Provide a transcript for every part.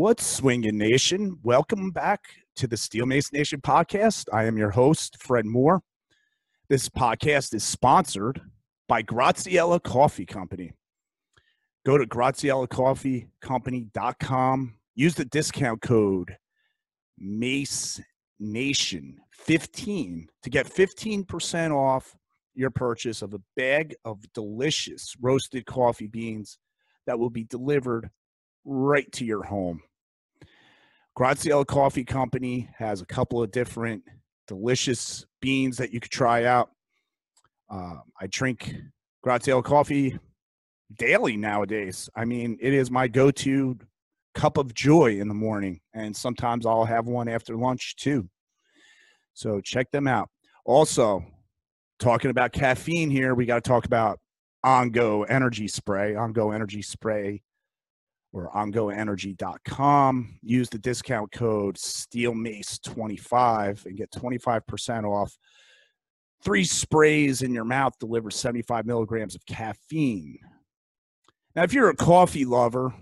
What's swinging, Nation? Welcome back to the Steel Mace Nation podcast. I am your host, Fred Moore. This podcast is sponsored by Graziella Coffee Company. Go to graziellacoffeecompany.com. Use the discount code Mace Nation 15 to get 15% off your purchase of a bag of delicious roasted coffee beans that will be delivered right to your home. Graziella Coffee Company has a couple of different delicious beans that you could try out. Uh, I drink Graziella coffee daily nowadays. I mean, it is my go to cup of joy in the morning, and sometimes I'll have one after lunch too. So check them out. Also, talking about caffeine here, we got to talk about OnGo Energy Spray. OnGo Energy Spray or ongoenergy.com. Use the discount code SteelMace25 and get 25% off. Three sprays in your mouth deliver 75 milligrams of caffeine. Now, if you're a coffee lover,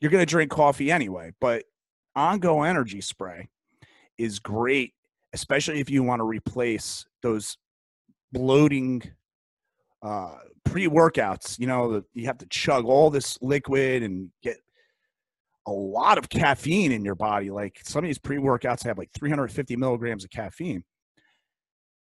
you're going to drink coffee anyway, but OnGo Energy Spray is great, especially if you want to replace those bloating uh, pre-workouts you know you have to chug all this liquid and get a lot of caffeine in your body. Like some of these pre-workouts have like 350 milligrams of caffeine.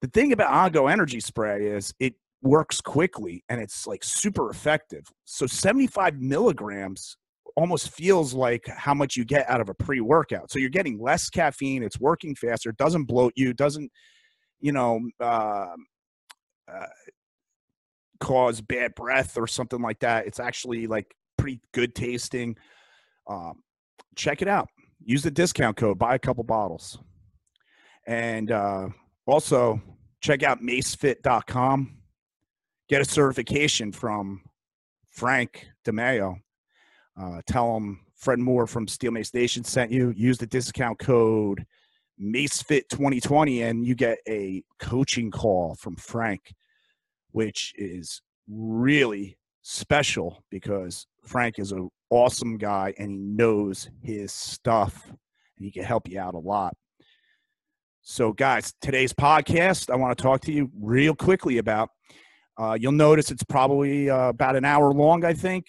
The thing about OnGo energy spray is it works quickly and it's like super effective. So 75 milligrams almost feels like how much you get out of a pre-workout. So you're getting less caffeine it's working faster doesn't bloat you doesn't you know uh, uh, cause bad breath or something like that. It's actually like pretty good tasting. Um, check it out. Use the discount code. Buy a couple bottles. And uh, also check out macefit.com. Get a certification from Frank DeMayo. Uh, tell him Fred Moore from Steel Mace Nation sent you. Use the discount code MaceFit2020 and you get a coaching call from Frank which is really special because Frank is an awesome guy and he knows his stuff and he can help you out a lot. So, guys, today's podcast, I want to talk to you real quickly about. Uh, you'll notice it's probably uh, about an hour long, I think.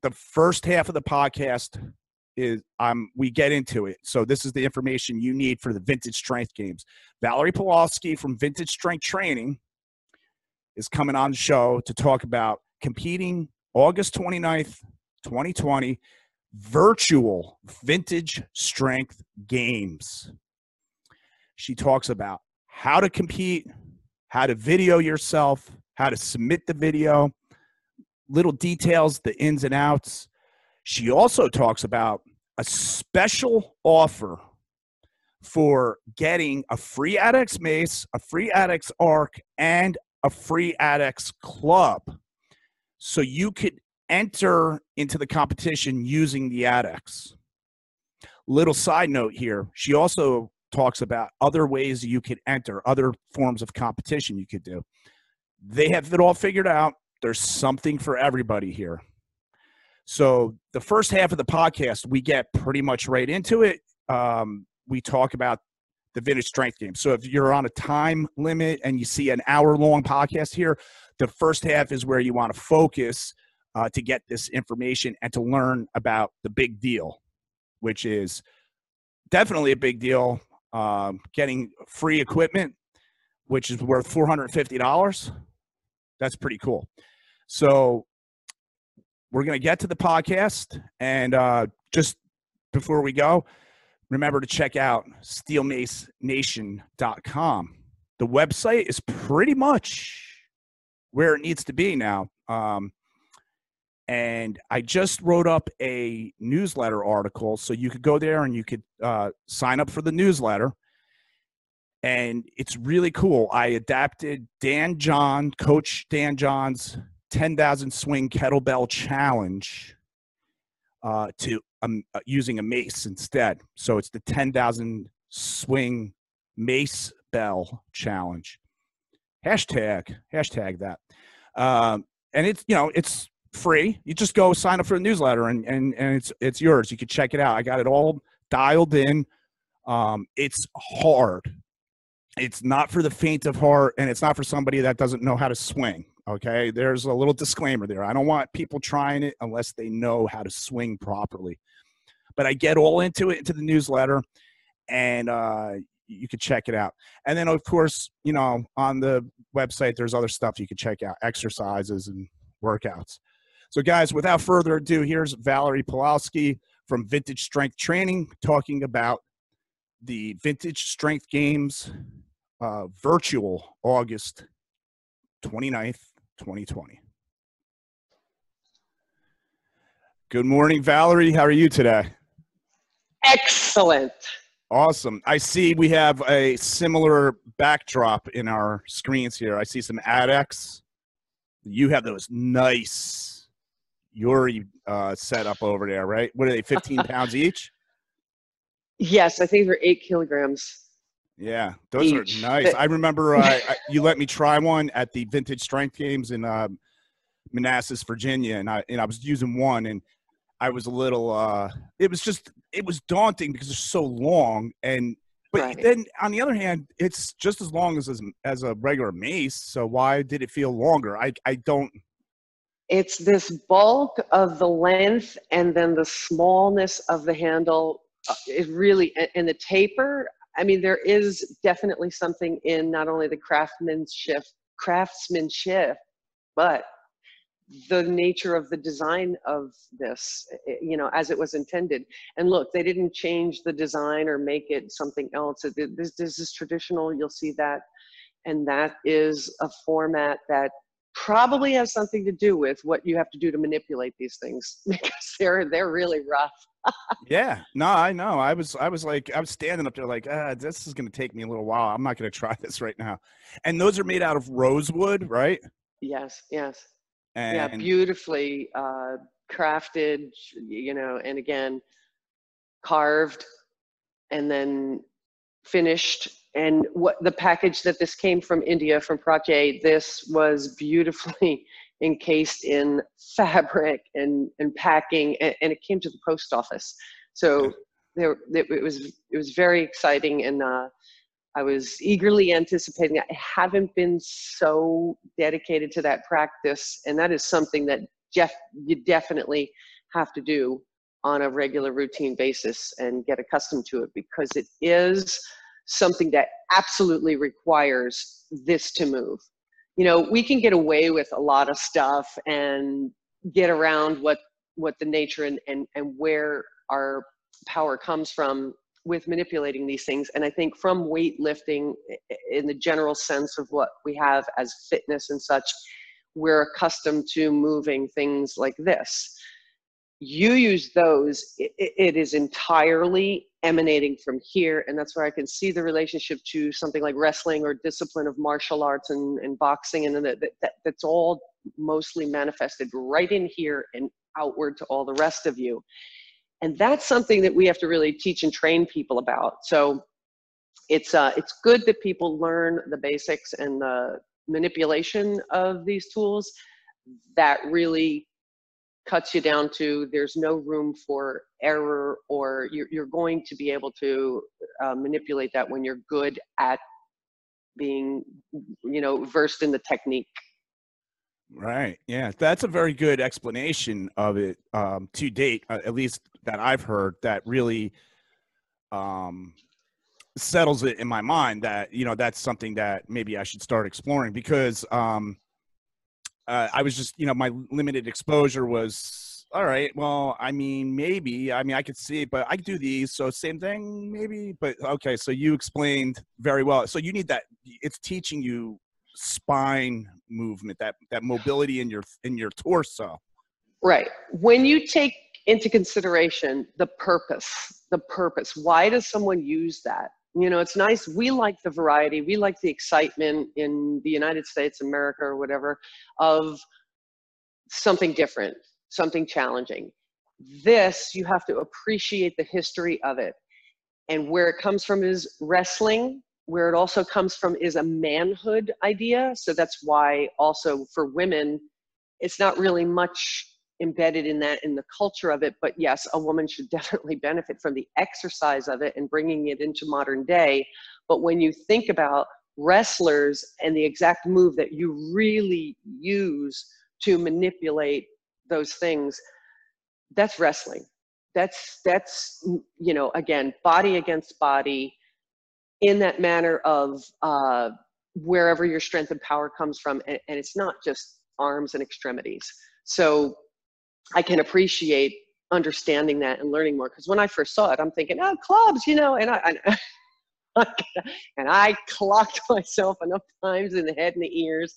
The first half of the podcast is um, we get into it. So this is the information you need for the Vintage Strength Games. Valerie Pawlowski from Vintage Strength Training is coming on the show to talk about competing August 29th, 2020, virtual vintage strength games. She talks about how to compete, how to video yourself, how to submit the video, little details, the ins and outs. She also talks about a special offer for getting a free ADX mace, a free ADX arc, and a free ADX club. So you could enter into the competition using the ADX. Little side note here, she also talks about other ways you could enter, other forms of competition you could do. They have it all figured out. There's something for everybody here. So, the first half of the podcast, we get pretty much right into it. Um, we talk about the vintage strength game. So if you're on a time limit and you see an hour long podcast here, the first half is where you want to focus uh, to get this information and to learn about the big deal, which is definitely a big deal. Um, getting free equipment, which is worth $450. That's pretty cool. So we're going to get to the podcast. And uh, just before we go, remember to check out steelmacenation.com. The website is pretty much where it needs to be now. Um, and I just wrote up a newsletter article, so you could go there and you could uh, sign up for the newsletter. And it's really cool. I adapted Dan John, Coach Dan John's 10,000 swing kettlebell challenge uh, to um, uh, using a mace instead. So it's the 10,000 swing mace bell challenge. Hashtag, hashtag that. Um, and it's, you know, it's free. You just go sign up for the newsletter and and and it's it's yours. You can check it out. I got it all dialed in. Um, it's hard. It's not for the faint of heart, and it's not for somebody that doesn't know how to swing. Okay, there's a little disclaimer there. I don't want people trying it unless they know how to swing properly. But I get all into it into the newsletter, and uh, you could check it out. And then, of course, you know, on the website, there's other stuff you can check out, exercises and workouts. So, guys, without further ado, here's Valerie Pawlowski from Vintage Strength Training talking about the Vintage Strength Games uh, virtual August 29th, 2020. Good morning, Valerie. How are you today? Excellent. Awesome. I see we have a similar backdrop in our screens here. I see some ADEX. You have those nice Yuri uh, setup over there, right? What are they, 15 pounds each? Yes, I think they're eight kilograms. Yeah, those each. are nice. I remember uh, you let me try one at the Vintage Strength Games in uh, Manassas, Virginia, and I and I was using one, and I was a little. Uh, it was just it was daunting because they're so long, and but right. then on the other hand, it's just as long as as, as a regular mace. So why did it feel longer? I I don't. It's this bulk of the length and then the smallness of the handle. Uh, it really and the taper. I mean, there is definitely something in not only the craftsmanship, craftsmanship, but the nature of the design of this, eh, you know, as it was intended. And look, they didn't change the design or make it something else. This, this is traditional, you'll see that. And that is a format that probably has something to do with what you have to do to manipulate these things because they're they're really rough. yeah, no, I know. I was I was like I was standing up there like, ah, this is going to take me a little while. I'm not going to try this right now. And those are made out of rosewood, right? Yes, yes. And yeah, beautifully uh, crafted, you know, and again, carved and then finished. And what the package that this came from India, from Prajay, this was beautifully encased in fabric and, and packing, and, and it came to the post office. So there, it was it was very exciting, and uh, I was eagerly anticipating. I haven't been so dedicated to that practice, and that is something that Jeff you definitely have to do on a regular routine basis and get accustomed to it because it is something that absolutely requires this to move. You know, we can get away with a lot of stuff and get around what what the nature and, and, and where our power comes from with manipulating these things. And I think from weightlifting, in the general sense of what we have as fitness and such, we're accustomed to moving things like this. You use those, it, is entirely emanating from here. And that's where I can see the relationship to something like wrestling or discipline of martial arts and, and boxing. And that, that, that's all mostly manifested right in here and outward to all the rest of you and that's something that we have to really teach and train people about. So it's uh, it's good that people learn the basics and the manipulation of these tools. That really cuts you down to there's no room for error or you're, you're going to be able to uh, manipulate that when you're good at being you know versed in the technique. Right. Yeah, that's a very good explanation of it um, to date, uh, at least that I've heard. That really um, settles it in my mind that you know that's something that maybe I should start exploring because um, uh, I was just you know my limited exposure was all right. Well, I mean, maybe I mean I could see it, but I could do these. So same thing, maybe. But okay, so you explained very well. So you need that. It's teaching you spine movement, that that mobility in your in your torso. Right. When you take into consideration the purpose, the purpose, why does someone use that? You know, it's nice. We like the variety. We like the excitement in the United States, America, or whatever, of something different, something challenging. This, you have to appreciate the history of it. And where it comes from is wrestling, where it also comes from is a manhood idea. So that's why also for women, it's not really much embedded in that in the culture of it but yes a woman should definitely benefit from the exercise of it and bringing it into modern day. But when you think about wrestlers and the exact move that you really use to manipulate those things that's wrestling. That's that's you know again body against body in that manner of uh, wherever your strength and power comes from and, and it's not just arms and extremities. So i can appreciate understanding that and learning more because when i first saw it i'm thinking oh clubs you know and i, and I clocked myself enough times in the head and the ears.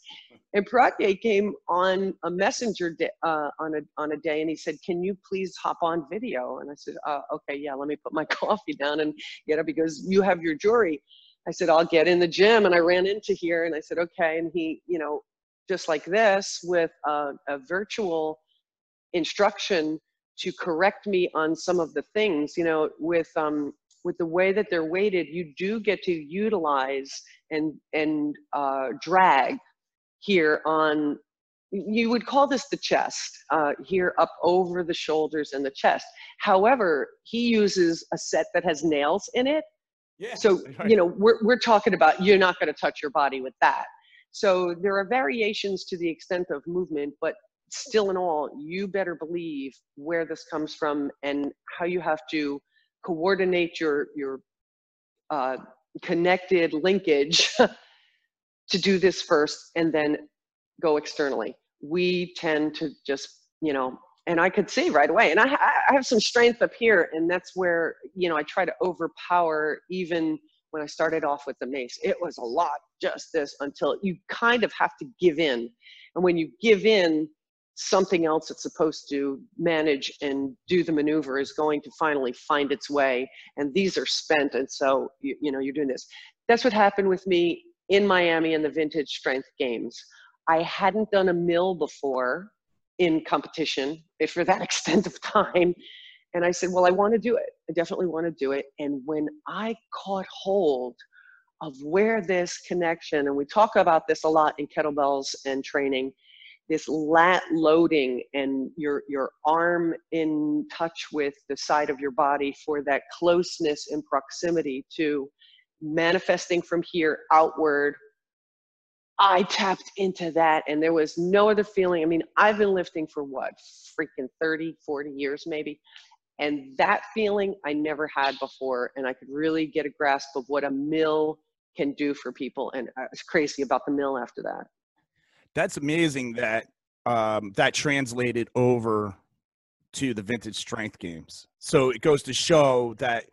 And Pragya came on a messenger day, uh, on a on a day, and he said, "Can you please hop on video?" And I said, uh, "Okay, yeah. Let me put my coffee down and get up because you have your jewelry." I said, "I'll get in the gym," and I ran into here, and I said, "Okay." And he, you know, just like this with a, a virtual instruction to correct me on some of the things, you know, with um, with the way that they're weighted, you do get to utilize and and uh, drag here on. You would call this the chest uh, here up over the shoulders and the chest. However, he uses a set that has nails in it. Yeah. So you know we're we're talking about you're not going to touch your body with that. So there are variations to the extent of movement, but still in all, you better believe where this comes from and how you have to coordinate your your uh, connected linkage to do this first and then go externally. We tend to just, you know, and I could see right away. And I, I have some strength up here, and that's where, you know, I try to overpower even when I started off with the mace. It was a lot, just this, until you kind of have to give in. And when you give in, something else that's supposed to manage and do the maneuver is going to finally find its way and these are spent and so you, you know you're doing this. That's what happened with me in miami in the vintage strength games. I hadn't done a mill before in competition for that extent of time and i said well i want to do it. I definitely want to do it. And when i caught hold of where this connection and we talk about this a lot in kettlebells and training this lat loading and your your arm in touch with the side of your body for that closeness and proximity to manifesting from here outward. I tapped into that and there was no other feeling. I mean i've been lifting for what freaking 30 40 years maybe. And that feeling i never had before and i could really get a grasp of what a mill can do for people. And i was crazy about the mill after that that's amazing that um, that translated over to the vintage strength games. So it goes to show that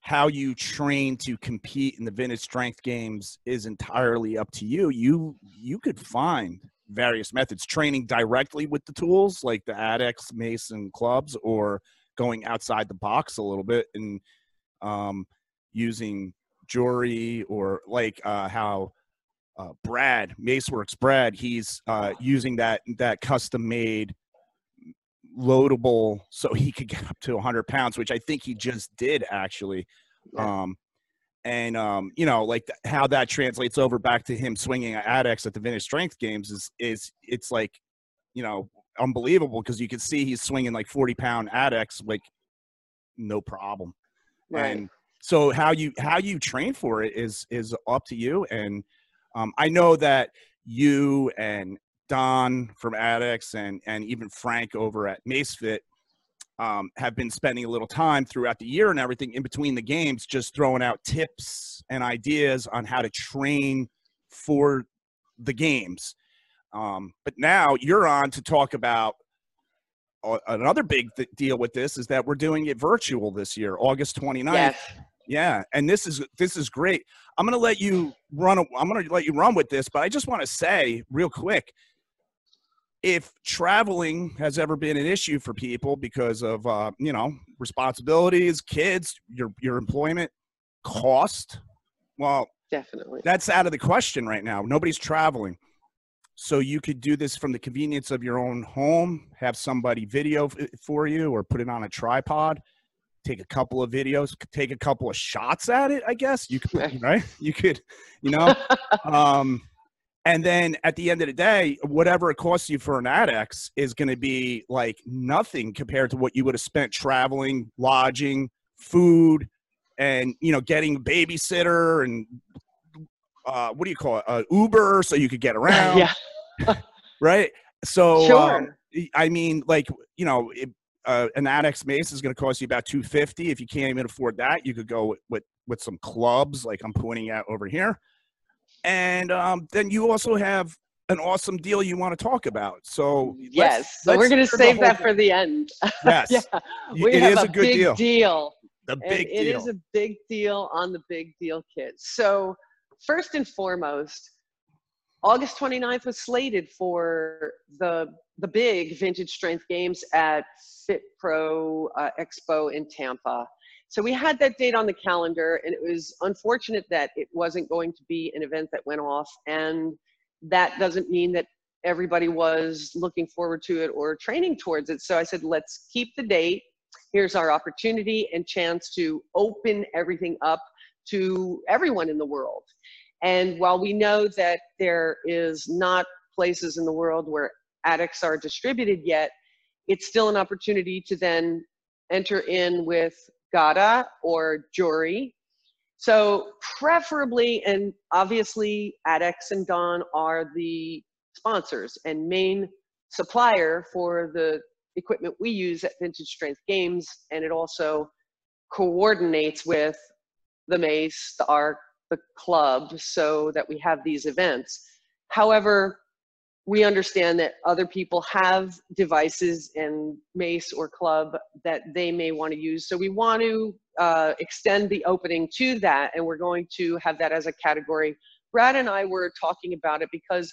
how you train to compete in the vintage strength games is entirely up to you. You you could find various methods training directly with the tools like the ADEX, Mason clubs, or going outside the box a little bit and um, using jewelry or like uh, how uh, Brad Maceworks Brad, he's uh, using that that custom made loadable so he could get up to 100 pounds, which I think he just did actually. Yeah. Um, and um, you know, like th- how that translates over back to him swinging at ADEX at the Vintage Strength Games is is it's like, you know, unbelievable because you can see he's swinging like 40 pound ADEX like no problem. Right. And so how you how you train for it is is up to you and um, I know that you and Don from ADEX and and even Frank over at MaceFit um, have been spending a little time throughout the year and everything in between the games, just throwing out tips and ideas on how to train for the games. Um, but now you're on to talk about another big th- deal with this is that we're doing it virtual this year, August 29th. Yes. Yeah, and this is this is great. I'm to let you run. I'm to let you run with this, but I just want to say real quick, if traveling has ever been an issue for people because of uh, you know responsibilities, kids, your your employment, cost, well, definitely that's out of the question right now. Nobody's traveling. So you could do this from the convenience of your own home, have somebody video for you or put it on a tripod take a couple of videos, take a couple of shots at it. I guess you could, right? You could, you know, um, And then at the end of the day, whatever it costs you for an ADDX is going to be like nothing compared to what you would have spent traveling, lodging, food, and you know, getting a babysitter and uh, what do you call it? Uh, Uber, so you could get around. yeah. right. So, sure. Um, I mean, like you know, it, uh, an ADDX Mace is going to cost you about two fifty. If you can't even afford that, you could go with, with with some clubs, like I'm pointing at over here. And um, then you also have an awesome deal you want to talk about. So yes, let's, so let's we're going to save that for the end. Yes, yeah, we it have is a, a good big deal. deal. The big and deal. It is a big deal on the big deal kit. So first and foremost, August 29th was slated for the the big vintage strength games at Fit Pro uh, Expo in Tampa. So we had that date on the calendar, and it was unfortunate that it wasn't going to be an event that went off. And that doesn't mean that everybody was looking forward to it or training towards it. So I said, let's keep the date. Here's our opportunity and chance to open everything up to everyone in the world. And while we know that there is not places in the world where ADDX are distributed yet, it's still an opportunity to then enter in with GADA or Jory. So preferably, and obviously ADDX and Don are the sponsors and main supplier for the equipment we use at Vintage Strength Games, and it also coordinates with the Mace, the ARC, the club, so that we have these events. However, we understand that other people have devices and mace or club that they may want to use. So we want to uh, extend the opening to that, and we're going to have that as a category. Brad and I were talking about it because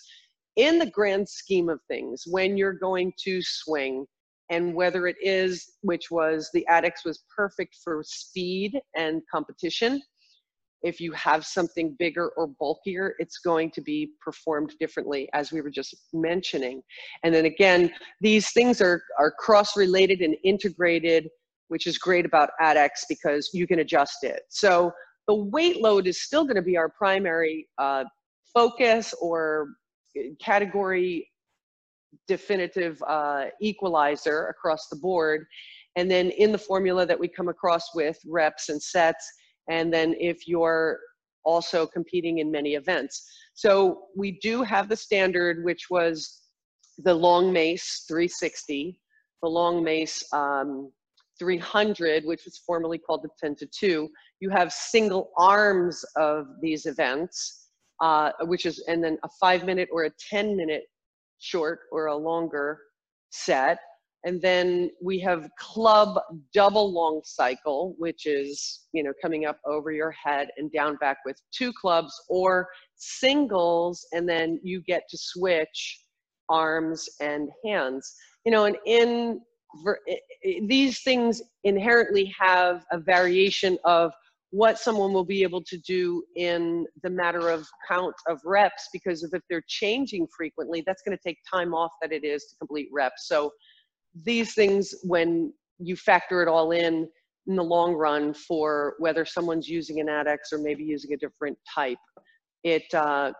in the grand scheme of things, when you're going to swing, and whether it is, which was the ADDX was perfect for speed and competition, if you have something bigger or bulkier, it's going to be performed differently, as we were just mentioning. And then again, these things are, are cross-related and integrated, which is great about ADDX because you can adjust it. So the weight load is still gonna be our primary uh, focus or uh, category definitive uh, equalizer across the board. And then in the formula that we come across with reps and sets, and then if you're also competing in many events. So we do have the standard, which was the long mace 360, the long mace um, 300, which was formerly called the 10 to 2. You have single arms of these events, uh, which is, and then a five minute or a 10 minute short or a longer set. And then we have club double long cycle, which is, you know, coming up over your head and down back with two clubs or singles. And then you get to switch arms and hands, you know, and in these things inherently have a variation of what someone will be able to do in the matter of count of reps because if they're changing frequently that's going to take time off that it is to complete reps so these things, when you factor it all in in the long run for whether someone's using an ADDX or maybe using a different type, it uh,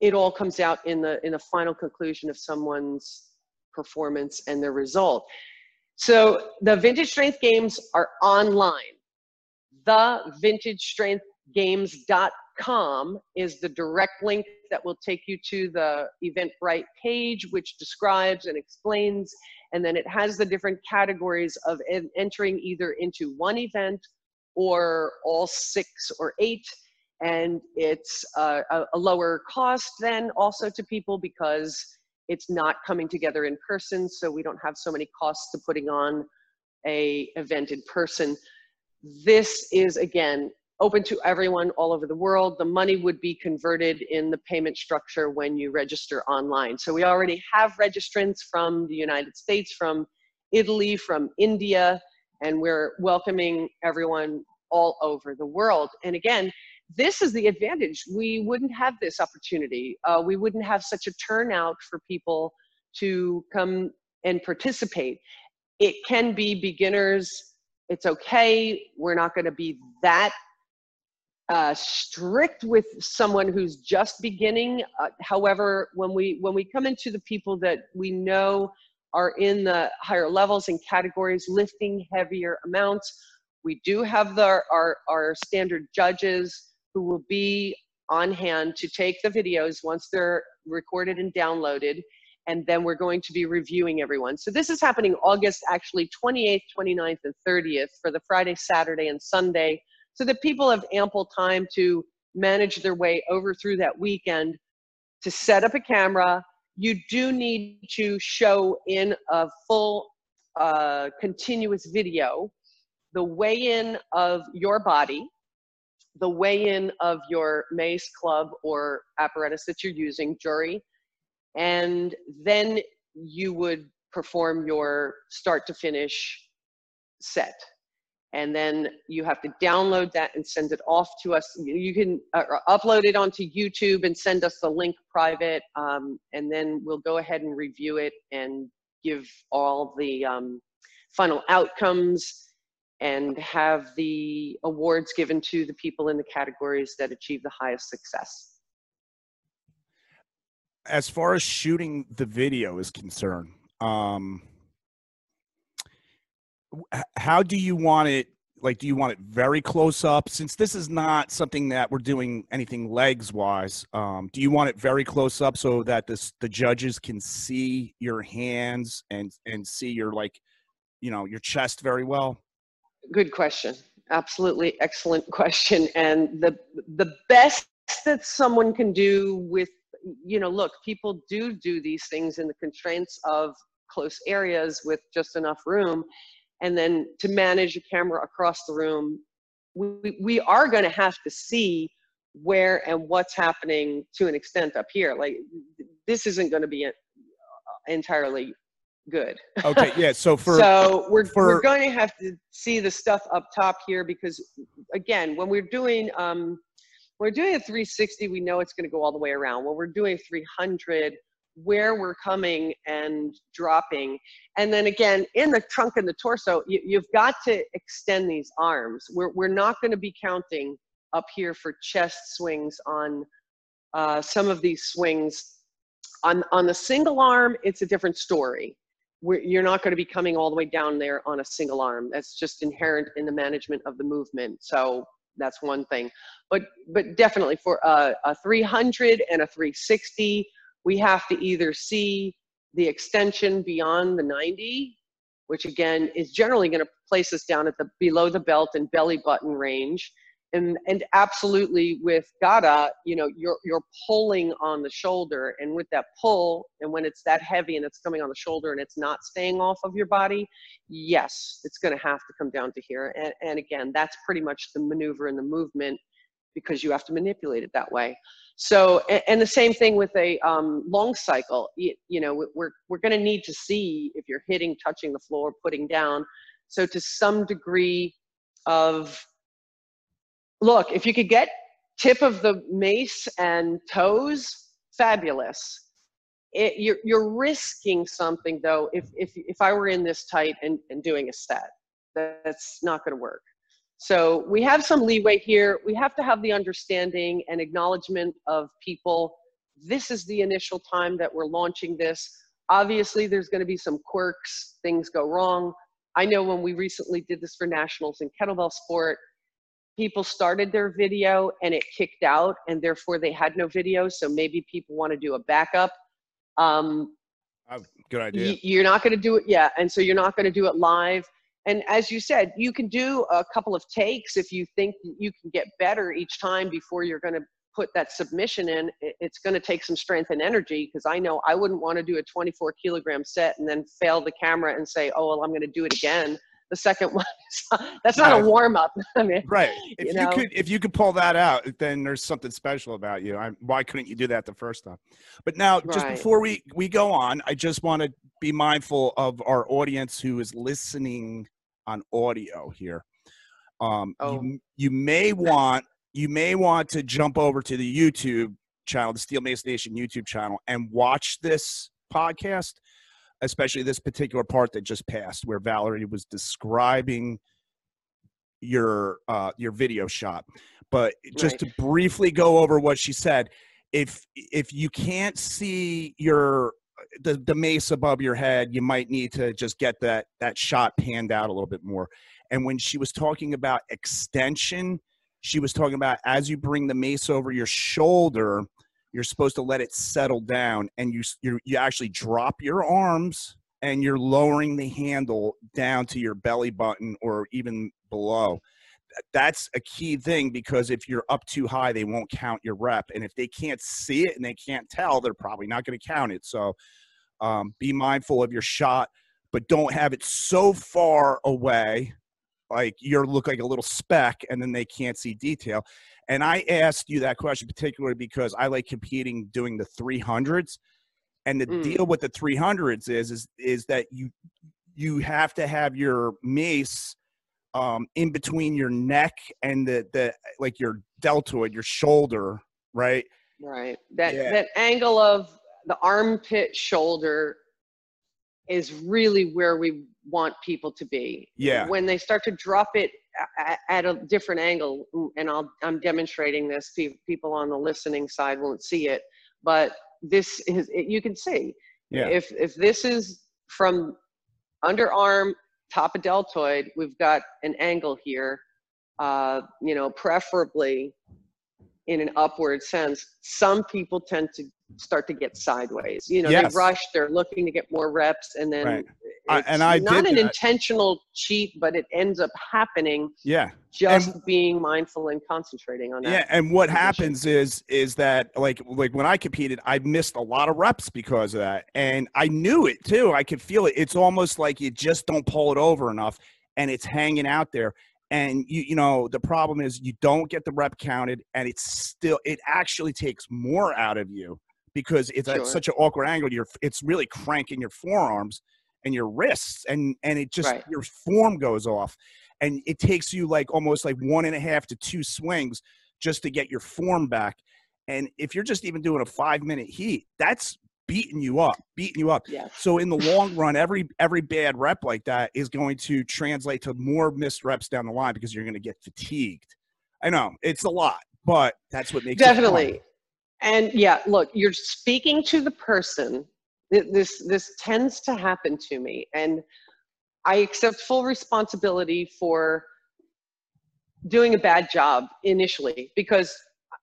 it all comes out in the in the final conclusion of someone's performance and their result. So the Vintage Strength Games are online. The Vintage Strength Games.com is the direct link that will take you to the Eventbrite page, which describes and explains and then it has the different categories of en entering either into one event or all six or eight and it's uh, a, a lower cost then also to people because it's not coming together in person so we don't have so many costs to putting on a event in person. This is again open to everyone all over the world. The money would be converted in the payment structure when you register online. So we already have registrants from the United States, from Italy, from India, and we're welcoming everyone all over the world. And again, this is the advantage. We wouldn't have this opportunity. Uh, we wouldn't have such a turnout for people to come and participate. It can be beginners. It's okay. We're not going to be that uh, strict with someone who's just beginning. Uh, however, when we when we come into the people that we know are in the higher levels and categories, lifting heavier amounts, we do have the, our our standard judges who will be on hand to take the videos once they're recorded and downloaded and then we're going to be reviewing everyone. So this is happening August actually 28th, 29th, and 30th for the Friday, Saturday, and Sunday so that people have ample time to manage their way over through that weekend to set up a camera. You do need to show in a full uh, continuous video the weigh-in of your body, the weigh-in of your mace, club, or apparatus that you're using, jury, and then you would perform your start to finish set and then you have to download that and send it off to us. You can uh, upload it onto YouTube and send us the link private, um, and then we'll go ahead and review it and give all the um, final outcomes and have the awards given to the people in the categories that achieve the highest success. As far as shooting the video is concerned, um, how do you want it like do you want it very close up? Since this is not something that we're doing anything legs wise um, do you want it very close up so that this the judges can see your hands and and see your like you know your chest very well? Good question. Absolutely excellent question. And the the best that someone can do with you know look people do do these things in the constraints of close areas with just enough room and then to manage a camera across the room we, we are going to have to see where and what's happening to an extent up here. Like this isn't going to be entirely good. Okay yeah so for so we're, for, we're going to have to see the stuff up top here because again when we're doing um when we're doing a 360 we know it's going to go all the way around. When we're doing 300 where we're coming and dropping. And then again, in the trunk and the torso, you, have got to extend these arms. We're, we're not going to be counting up here for chest swings on uh, some of these swings. On, on the single arm, it's a different story. We're, you're not going to be coming all the way down there on a single arm. That's just inherent in the management of the movement. So that's one thing. But, but definitely for a, a 300 and a 360, we have to either see the extension beyond the 90, which again is generally going to place us down at the below the belt and belly button range. And, and absolutely with Gada, you know, you're, you're pulling on the shoulder and with that pull, and when it's that heavy and it's coming on the shoulder and it's not staying off of your body, yes, it's going to have to come down to here. And, and again, that's pretty much the maneuver and the movement because you have to manipulate it that way. So, and, the same thing with a um, long cycle. You, you know, we're we're going to need to see if you're hitting, touching the floor, putting down. So, to some degree of look, if you could get tip of the mace and toes, fabulous. It, you're, you're risking something though if, if, if I were in this tight and, and doing a set. That's not going to work. So we have some leeway here. We have to have the understanding and acknowledgement of people. This is the initial time that we're launching this. Obviously, there's going to be some quirks, things go wrong. I know when we recently did this for nationals in kettlebell sport, people started their video and it kicked out, and therefore they had no video. So maybe people want to do a backup. Um, oh, good idea. You're not going to do it, yeah, and so you're not going to do it live and as you said you can do a couple of takes if you think you can get better each time before you're going to put that submission in. It's going to take some strength and energy because i know i wouldn't want to do a 24 kilogram set and then fail the camera and say oh well i'm going to do it again. The second one that's not a warm up i mean right. if you, know? you, could if you could pull that out then there's something special about you. I, why couldn't you do that the first time? But now just right. before we we go on i just want to be mindful of our audience who is listening on audio here. Um, oh. you, you may want you may want to jump over to the YouTube channel, the Steel Mace Nation YouTube channel, and watch this podcast, especially this particular part that just passed, where Valerie was describing your uh, your video shot. But just right. to briefly go over what she said, if if you can't see your the, the mace above your head, you might need to just get that that shot panned out a little bit more. And when she was talking about extension, she was talking about as you bring the mace over your shoulder, you're supposed to let it settle down, and you you you actually drop your arms and you're lowering the handle down to your belly button or even below. That's a key thing because if you're up too high, they won't count your rep. And if they can't see it and they can't tell, they're probably not going to count it. So um, be mindful of your shot, but don't have it so far away, like you look like a little speck, and then they can't see detail. And I asked you that question particularly because I like competing doing the 300s and the mm. deal with the 300s is is is that you you have to have your mace um, in between your neck and the the like your deltoid, your shoulder, right? Right. That yeah. that angle of the armpit shoulder is really where we want people to be. Yeah. When they start to drop it at, at a different angle, and I'll, I'm demonstrating this. People on the listening side won't see it, but this is you can see yeah. if if this is from underarm top of deltoid we've got an angle here uh, you know preferably in an upward sense. Some people tend to start to get sideways you know yes. they rush they're looking to get more reps and then right. I, and I not an intentional cheat, but it ends up happening. Yeah, just and, being mindful and concentrating on that. Yeah, and what happens is is that like like when I competed, I missed a lot of reps because of that, and I knew it too. I could feel it. It's almost like you just don't pull it over enough, and it's hanging out there. And you you know the problem is you don't get the rep counted, and it's still it actually takes more out of you because it's sure. at such an awkward angle. You're it's really cranking your forearms and your wrists and and it just right. your form goes off and it takes you like almost like one and a half to two swings just to get your form back and if you're just even doing a five minute heat that's beating you up beating you up yes. so in the long run every every bad rep like that is going to translate to more missed reps down the line because you're going to get fatigued i know it's a lot but that's what makes definitely and yeah look you're speaking to the person. This this tends to happen to me. And i accept full responsibility for doing a bad job initially because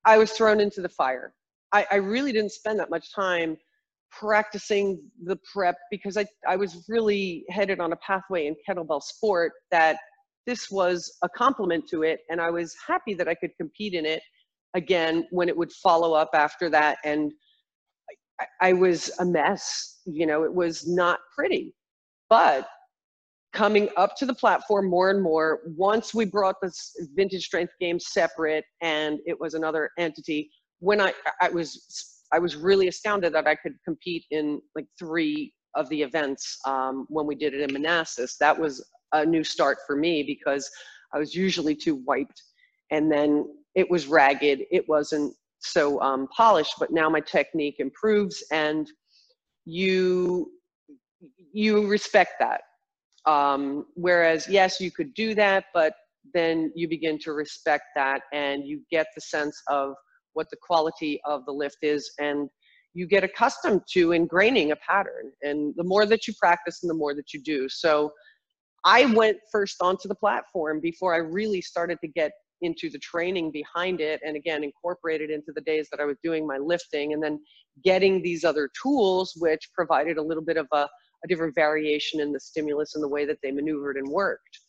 i was thrown into the fire. I, I really didn't spend that much time practicing the prep because I, I was really headed on a pathway in kettlebell sport that this was a complement to it and i was happy that i could compete in it again when it would follow up after that and I was a mess. You know, it was not pretty. But coming up to the platform more and more, once we brought this vintage strength game separate and it was another entity, when I, I was I was really astounded that I could compete in like three of the events um, when we did it in Manassas. That was a new start for me because I was usually too wiped and then it was ragged. It wasn't so um, polished, but now my technique improves and you you respect that. Um, whereas yes, you could do that, but then you begin to respect that and you get the sense of what the quality of the lift is and you get accustomed to ingraining a pattern and the more that you practice and the more that you do so i went first onto the platform before i really started to get into the training behind it and again incorporated into the days that I was doing my lifting and then getting these other tools which provided a little bit of a, a different variation in the stimulus and the way that they maneuvered and worked.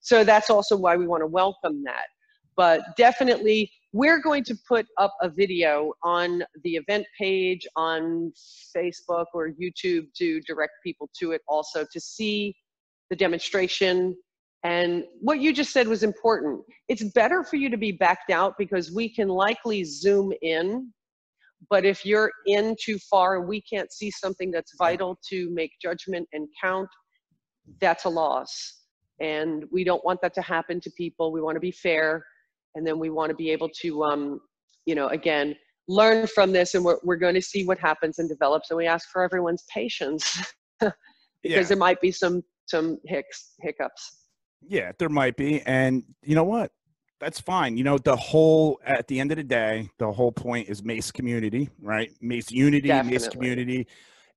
So that's also why we want to welcome that. But definitely, we're going to put up a video on the event page on Facebook or YouTube to direct people to it also to see the demonstration and what you just said was important. It's better for you to be backed out because we can likely zoom in. But if you're in too far and we can't see something that's vital to make judgment and count, that's a loss. And we don't want that to happen to people. We want to be fair. And then we want to be able to, um, you know, again, learn from this and we're, we're going to see what happens and develops. And we ask for everyone's patience because yeah. there might be some, some hicks, hiccups. Yeah, there might be. And you know what? That's fine. You know, the whole, at the end of the day, the whole point is Mace community, right? Mace unity, Definitely. Mace community.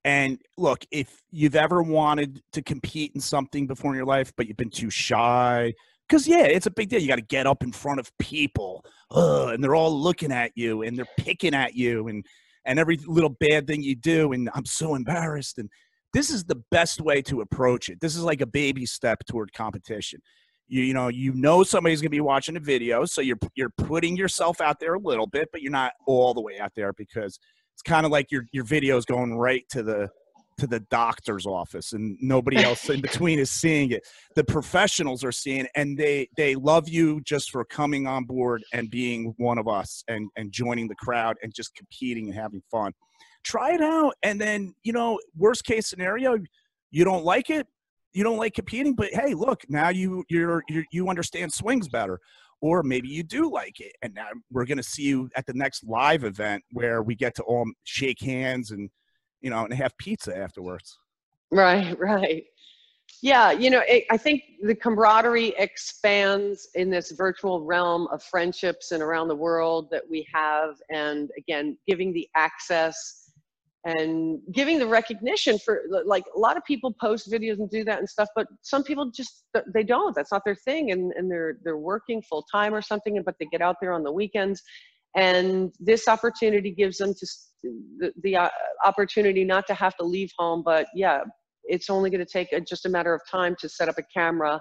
And look, if you've ever wanted to compete in something before in your life, but you've been too shy, because yeah, it's a big deal. You got to get up in front of people, Ugh, and they're all looking at you, and they're picking at you, and and every little bad thing you do, and I'm so embarrassed. And this is the best way to approach it. This is like a baby step toward competition. You, you know, you know somebody's gonna be watching a video, so you're you're putting yourself out there a little bit, but you're not all the way out there because it's kind of like your your video is going right to the to the doctor's office and nobody else in between is seeing it the professionals are seeing and they they love you just for coming on board and being one of us and and joining the crowd and just competing and having fun try it out and then you know worst case scenario you don't like it you don't like competing but hey look now you you're, you're you understand swings better. Or maybe you do like it and now we're going to see you at the next live event where we get to all shake hands and you know and have pizza afterwards. Right right. Yeah you know it, i think the camaraderie expands in this virtual realm of friendships and around the world that we have and again giving the access and giving the recognition for like a lot of people post videos and do that and stuff but some people just they don't that's not their thing and, and they're they're working full time or something but they get out there on the weekends and this opportunity gives them to the, the uh, opportunity not to have to leave home but yeah it's only going to take a, just a matter of time to set up a camera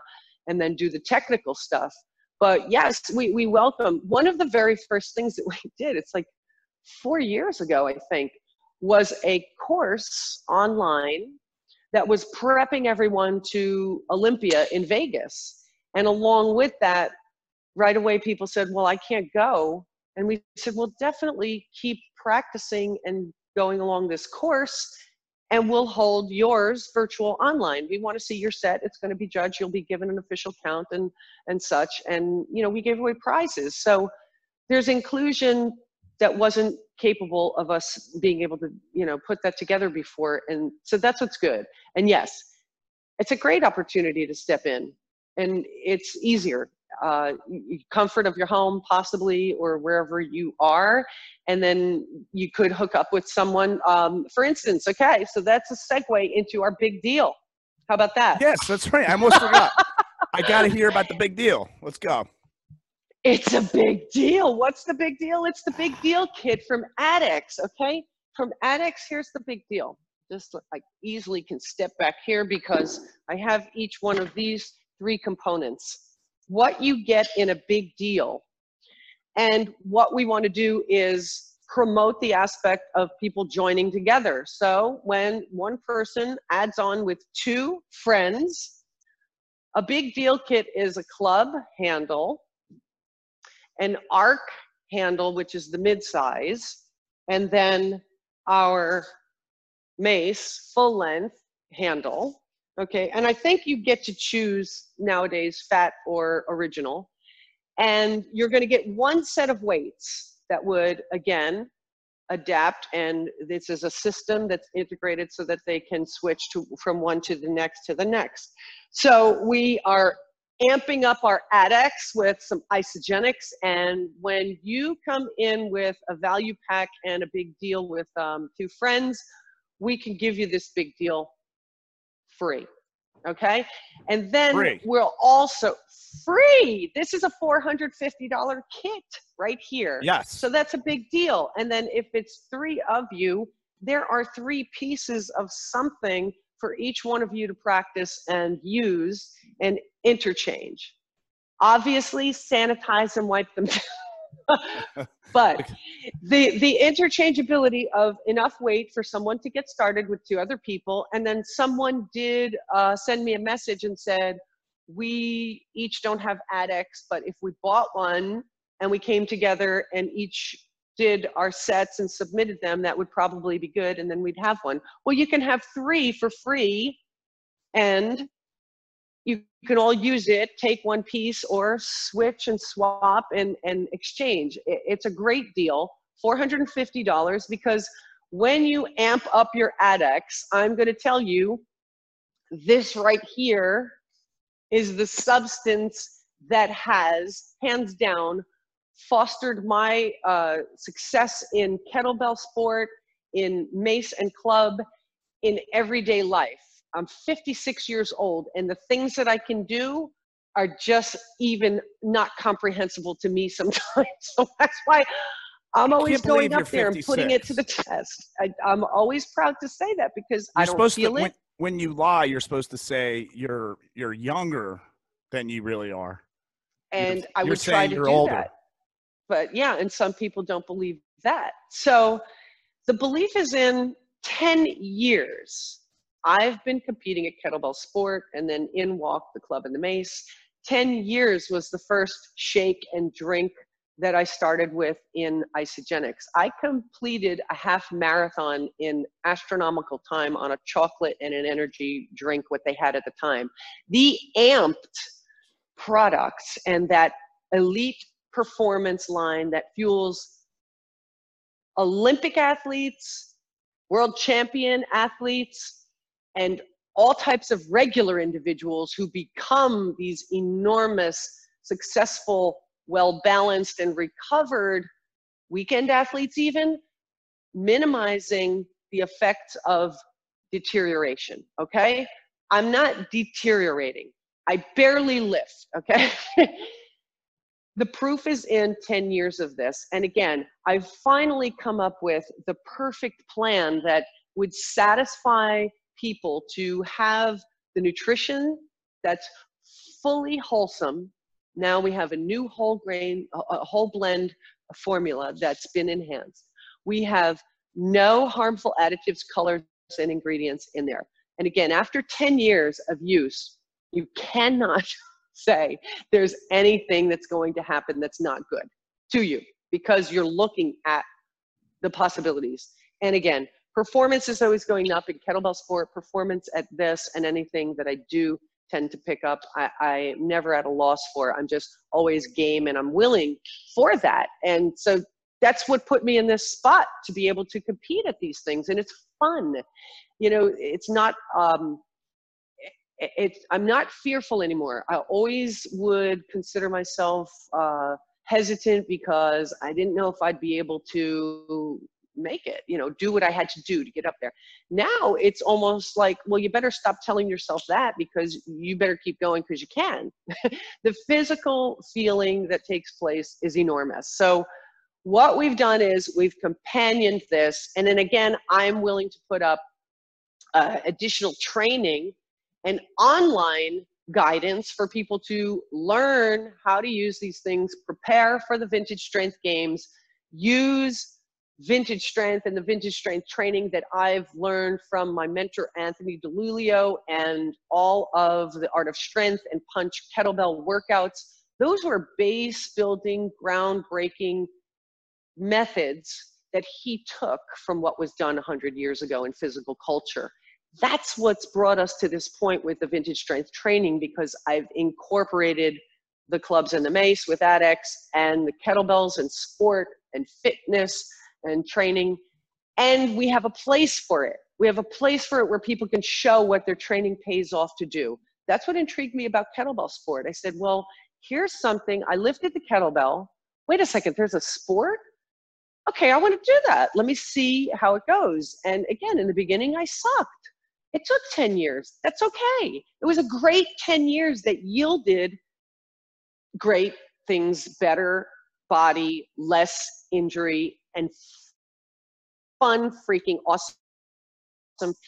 and then do the technical stuff. But yes we, we welcome one of the very first things that we did it's like four years ago i think was a course online that was prepping everyone to Olympia in Vegas. And along with that, right away people said, Well, I can't go. And we said, Well, definitely keep practicing and going along this course, and we'll hold yours virtual online. We want to see your set. It's going to be judged. You'll be given an official count and and such. And you know, we gave away prizes. So there's inclusion that wasn't capable of us being able to you know put that together before and so that's what's good. And yes it's a great opportunity to step in and it's easier uh, comfort of your home possibly or wherever you are and then you could hook up with someone um, for instance okay so that's a segue into our big deal. How about that? Yes that's right i almost forgot. I gotta hear about the big deal. Let's go it's a big deal. What's the big deal? It's the big deal kid from Addicts, okay? From Addicts, here's the big deal. Just I easily can step back here because I have each one of these three components. What you get in a big deal. And what we want to do is promote the aspect of people joining together. So when one person adds on with two friends, a big deal kit is a club handle an arc handle, which is the mid-size, and then our mace full length handle. Okay, and I think you get to choose nowadays fat or original. And you're gonna get one set of weights that would, again, adapt and this is a system that's integrated so that they can switch to from one to the next to the next. So we are amping up our Addicts with some Isagenix. And when you come in with a value pack and a big deal with um, two friends, we can give you this big deal free. Okay. And then free. we'll also free. This is a $450 kit right here. Yes. So that's a big deal. And then if it's three of you, there are three pieces of something for each one of you to practice and use and interchange. Obviously, sanitize and wipe them down. but the the interchangeability of enough weight for someone to get started with two other people and then someone did uh, send me a message and said we each don't have Addicts but if we bought one and we came together and each did our sets and submitted them, that would probably be good, and then we'd have one. Well, you can have three for free, and you can all use it, take one piece, or switch and swap and, and exchange. It's a great deal, $450, because when you amp up your Addicts, I'm going to tell you this right here is the substance that has, hands down, fostered my uh, success in kettlebell sport, in mace and club, in everyday life. I'm 56 years old, and the things that I can do are just even not comprehensible to me sometimes. So that's why I'm always going up there and putting it to the test. I, am always proud to say that because you're I don't feel to, it. When, when you lie, you're supposed to say you're you're younger than you really are. And you're, I would try to do older. that. But yeah, and some people don't believe that. So the belief is in 10 years. I've been competing at kettlebell sport and then in walk the club and the mace. 10 years was the first shake and drink that I started with in Isagenix. I completed a half marathon in astronomical time on a chocolate and an energy drink, what they had at the time. The amped products and that elite performance line that fuels Olympic athletes, world champion athletes, and all types of regular individuals who become these enormous, successful, well balanced, and recovered weekend athletes, even minimizing the effects of deterioration. Okay? I'm not deteriorating. I barely lift. Okay? the proof is in 10 years of this. And again, I've finally come up with the perfect plan that would satisfy people to have the nutrition that's fully wholesome. Now we have a new whole grain, a whole blend formula that's been enhanced. We have no harmful additives, colors, and ingredients in there. And again, after 10 years of use, you cannot say there's anything that's going to happen that's not good to you because you're looking at the possibilities. And again, performance is always going up in kettlebell sport, performance at this and anything that I do tend to pick up, I, I'm never at a loss for. I'm just always game and I'm willing for that. And so that's what put me in this spot to be able to compete at these things. And it's fun. You know, it's not, um, it's I'm not fearful anymore. I always would consider myself uh, hesitant because I didn't know if I'd be able to make it, you know, do what I had to do to get up there. Now it's almost like, well, you better stop telling yourself that because you better keep going because you can. the physical feeling that takes place is enormous. So what we've done is we've companioned this, and then again, I'm willing to put up uh, additional training and online guidance for people to learn how to use these things, prepare for the vintage strength games, use vintage strength and the vintage strength training that I've learned from my mentor, Anthony DiLuglio, and all of the art of strength and punch kettlebell workouts. Those were base building, groundbreaking methods that he took from what was done 100 years ago in physical culture that's what's brought us to this point with the vintage strength training because I've incorporated the clubs and the mace with ADX and the kettlebells and sport and fitness and training. And we have a place for it. We have a place for it where people can show what their training pays off to do. That's what intrigued me about kettlebell sport. I said, well, here's something. I lifted the kettlebell. Wait a second, there's a sport? Okay, I want to do that. Let me see how it goes. And again, in the beginning, I sucked. It took 10 years. That's okay. It was a great 10 years that yielded great things, better body, less injury, and fun, freaking awesome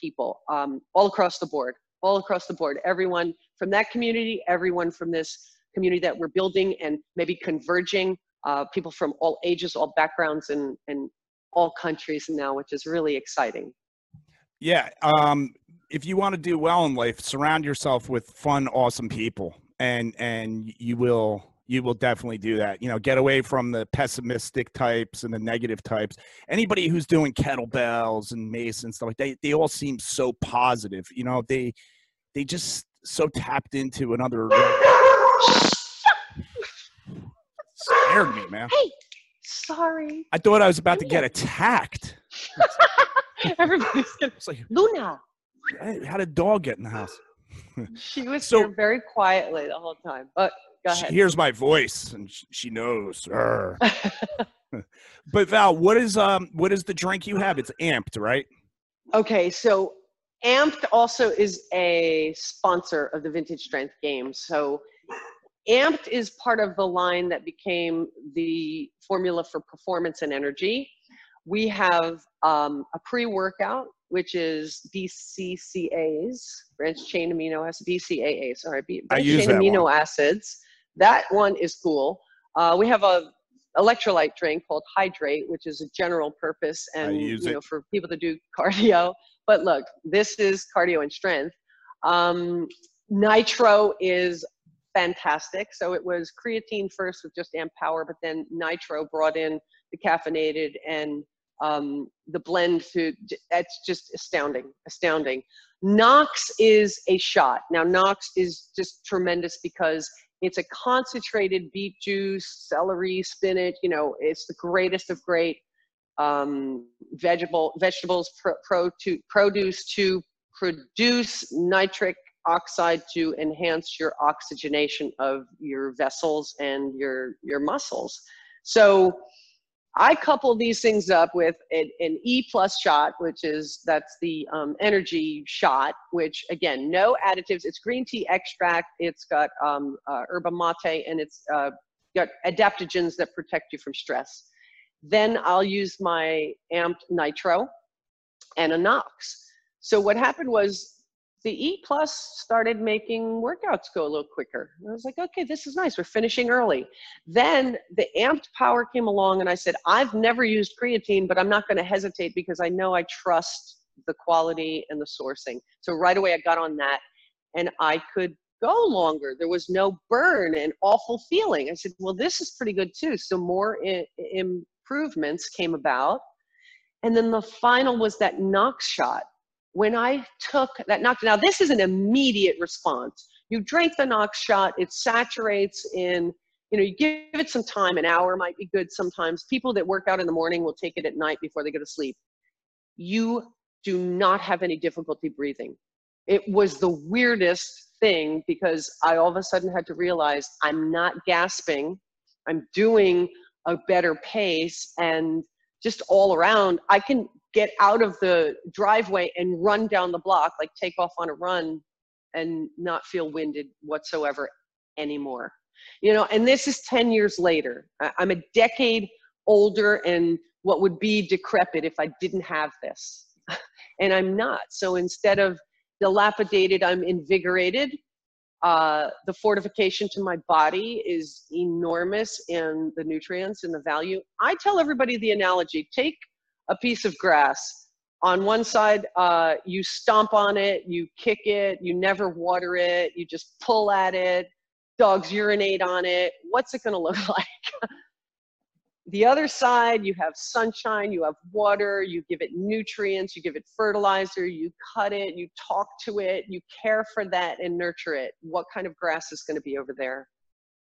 people um, all across the board. All across the board. Everyone from that community, everyone from this community that we're building and maybe converging, uh, people from all ages, all backgrounds, and, and all countries now, which is really exciting. Yeah. Um, if you want to do well in life, surround yourself with fun, awesome people, and and you will you will definitely do that. You know, get away from the pessimistic types and the negative types. Anybody who's doing kettlebells and mace and stuff like they they all seem so positive. You know, they they just so tapped into another. Scared me, man. Hey, sorry. I thought I was about to get attacked. Everybody's gonna. It's like, Luna. How did dog get in the house? she was so, here very quietly the whole time. But go ahead. She hears my voice and she knows. but Val, what is um what is the drink you have? It's amped, right? Okay, so Amped also is a sponsor of the Vintage Strength Games. So Amped is part of the line that became the formula for performance and energy. We have um, a pre-workout, which is BCCAs, branched chain amino acids, BCAA, sorry, branched chain amino one. acids. That one is cool. Uh, we have a electrolyte drink called Hydrate, which is a general purpose and you know for people to do cardio. But look, this is cardio and strength. Um, nitro is fantastic. So it was creatine first with just amp power, but then nitro brought in the caffeinated and um, the blend food. That's just astounding, astounding. Nox is a shot. Now Nox is just tremendous because it's a concentrated beet juice, celery, spinach. You know, it's the greatest of great um, vegetable vegetables pro, pro to produce to produce nitric oxide to enhance your oxygenation of your vessels and your your muscles. So I couple these things up with an, an E plus shot, which is that's the um, energy shot, which again, no additives. It's green tea extract. It's got um, uh, yerba mate, and it's uh, got adaptogens that protect you from stress. Then I'll use my amped nitro and a Nox. So what happened was the E plus started making workouts go a little quicker. I was like, okay, this is nice. We're finishing early. Then the amped power came along, and I said, I've never used creatine, but I'm not going to hesitate because I know I trust the quality and the sourcing. So right away, I got on that, and I could go longer. There was no burn and awful feeling. I said, well, this is pretty good too. So more I- improvements came about. And then the final was that Nox shot when I took that knock, now this is an immediate response. You drink the Nox shot, it saturates in, you know, you give it some time, an hour might be good sometimes. People that work out in the morning will take it at night before they go to sleep. You do not have any difficulty breathing. It was the weirdest thing because I all of a sudden had to realize I'm not gasping, I'm doing a better pace, and just all around, I can get out of the driveway and run down the block, like take off on a run and not feel winded whatsoever anymore. You know, and this is 10 years later. I'm a decade older and what would be decrepit if I didn't have this. and I'm not. So instead of dilapidated, I'm invigorated. Uh, the fortification to my body is enormous in the nutrients and the value. I tell everybody the analogy take a piece of grass. On one side, uh, you stomp on it, you kick it, you never water it, you just pull at it, dogs urinate on it. What's it going to look like? the other side, you have sunshine, you have water, you give it nutrients, you give it fertilizer, you cut it, you talk to it, you care for that and nurture it. What kind of grass is going to be over there?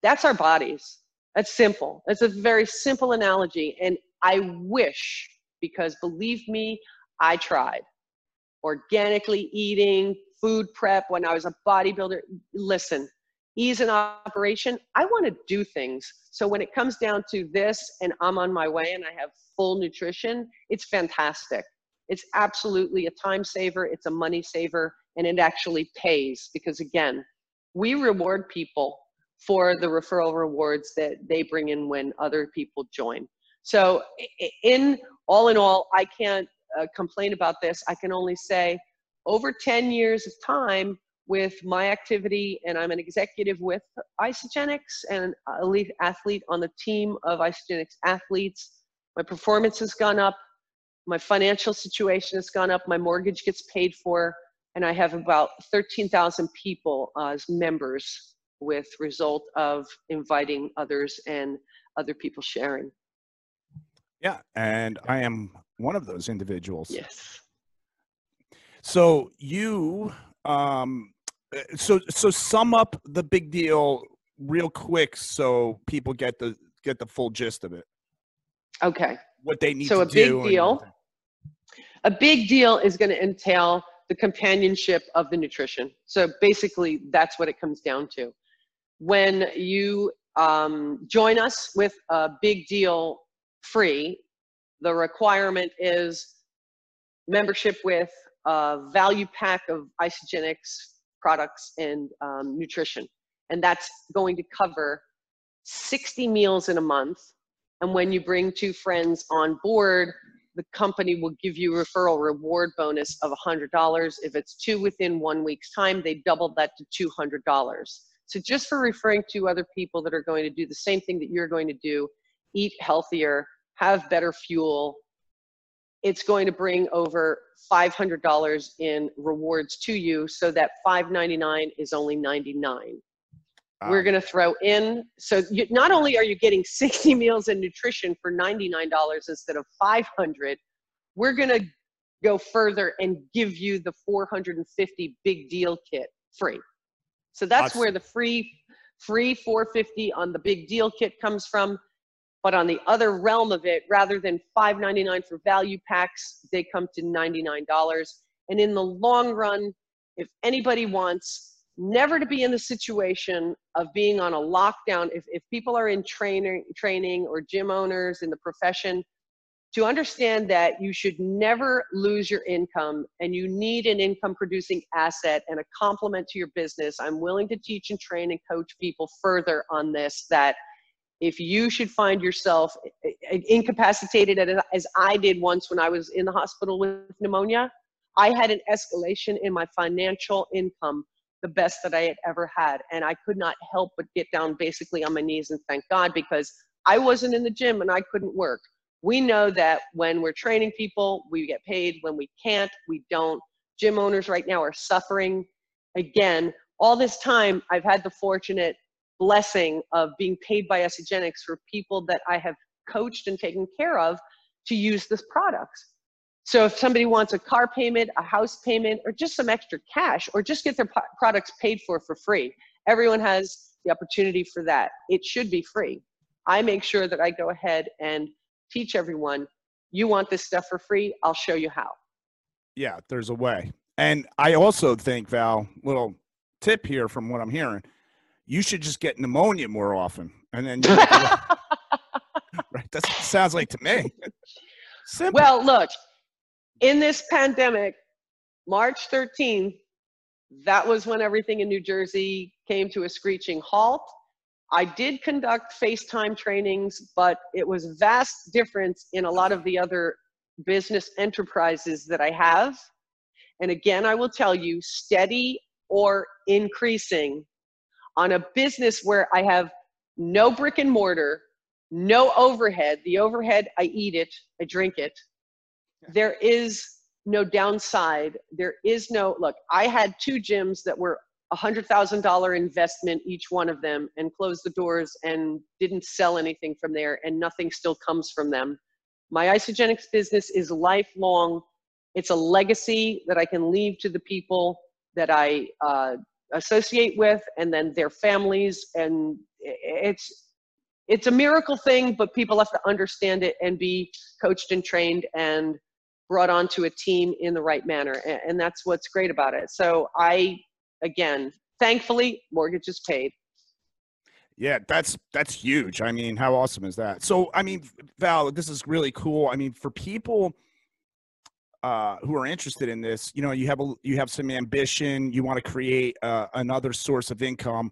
That's our bodies. That's simple. That's a very simple analogy. And I wish because believe me, I tried. Organically eating, food prep when I was a bodybuilder. Listen, ease in operation, I want to do things. So when it comes down to this and I'm on my way and I have full nutrition, it's fantastic. It's absolutely a time saver, it's a money saver, and it actually pays because, again, we reward people for the referral rewards that they bring in when other people join. So, in all in all, I can't uh, complain about this. I can only say over 10 years of time with my activity, and I'm an executive with Isagenix and elite athlete on the team of Isagenix athletes. My performance has gone up, my financial situation has gone up, my mortgage gets paid for, and I have about 13,000 people as members with result of inviting others and other people sharing. Yeah, and I am one of those individuals. Yes. So you um eh, so so sum up the big deal real quick so people get the get the full gist of it. Okay. What they need so a big deal. A big deal is going to entail the companionship of the nutrition. So basically, that's what it comes down to. When you um, join us with a big deal free, the requirement is membership with a value pack of Isagenix products and um, nutrition. And that's going to cover 60 meals in a month. And when you bring two friends on board, the company will give you referral reward bonus of $100. If it's two within one week's time, they doubled that to $200. So just for referring to other people that are going to do the same thing that you're going to do, eat healthier, have better fuel, it's going to bring over $500 in rewards to you so that 599 is only 99 we're going to throw in so you, not only are you getting 60 meals and nutrition for $99 instead of 500 we're going to go further and give you the 450 big deal kit free. So that's awesome. where the free free 450 on the big deal kit comes from but on the other realm of it rather than $5.99 for value packs they come to $99 and in the long run if anybody wants never to be in the situation of being on a lockdown if, if people are in training training or gym owners in the profession to understand that you should never lose your income and you need an income producing asset and a complement to your business i'm willing to teach and train and coach people further on this that if you should find yourself eh, eh, incapacitated as i did once when i was in the hospital with pneumonia i had an escalation in my financial income the best that I had ever had. And I could not help but get down basically on my knees and thank God because I wasn't in the gym and I couldn't work. We know that when we're training people, we get paid. When we can't, we don't. Gym owners right now are suffering. Again, all this time, I've had the fortunate blessing of being paid by Isagenix for people that I have coached and taken care of to use this product. So if somebody wants a car payment, a house payment, or just some extra cash, or just get their products paid for for free, everyone has the opportunity for that. It should be free. I make sure that I go ahead and teach everyone, you want this stuff for free, I'll show you how. Yeah, there's a way. And I also think, Val, little tip here from what I'm hearing, you should just get pneumonia more often. And then, right, that sounds like to me. Simple. Well, look, in this pandemic, March 13th, that was when everything in New Jersey came to a screeching halt. I did conduct FaceTime trainings, but it was vast difference in a lot of the other business enterprises that I have. And again, I will tell you, steady or increasing on a business where I have no brick and mortar, no overhead. The overhead, I eat it, I drink it there is no downside. There is no look. I had two gyms that were a hundred thousand dollar investment each one of them, and closed the doors and didn't sell anything from there, and nothing still comes from them. My Isagenix business is lifelong. It's a legacy that I can leave to the people that I uh, associate with, and then their families, and it's it's a miracle thing, but people have to understand it and be coached and trained and brought onto a team in the right manner. And, that's what's great about it. So I, again, thankfully, mortgage is paid. Yeah, that's that's huge. I mean, how awesome is that? So, I mean, Val, this is really cool. I mean, for people uh, who are interested in this, you know, you have a you have some ambition, you want to create uh, another source of income.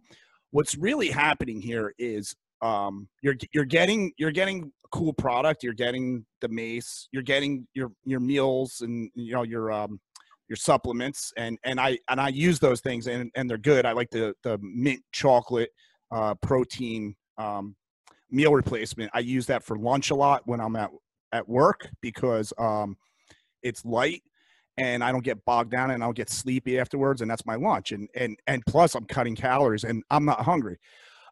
What's really happening here is um, you're you're getting you're getting a cool product. You're getting the mace. You're getting your your meals and you know your um, your supplements and and I and I use those things and and they're good. I like the the mint chocolate uh, protein um, meal replacement. I use that for lunch a lot when I'm at at work because um, it's light and I don't get bogged down and I don't get sleepy afterwards and that's my lunch and and and plus I'm cutting calories and I'm not hungry.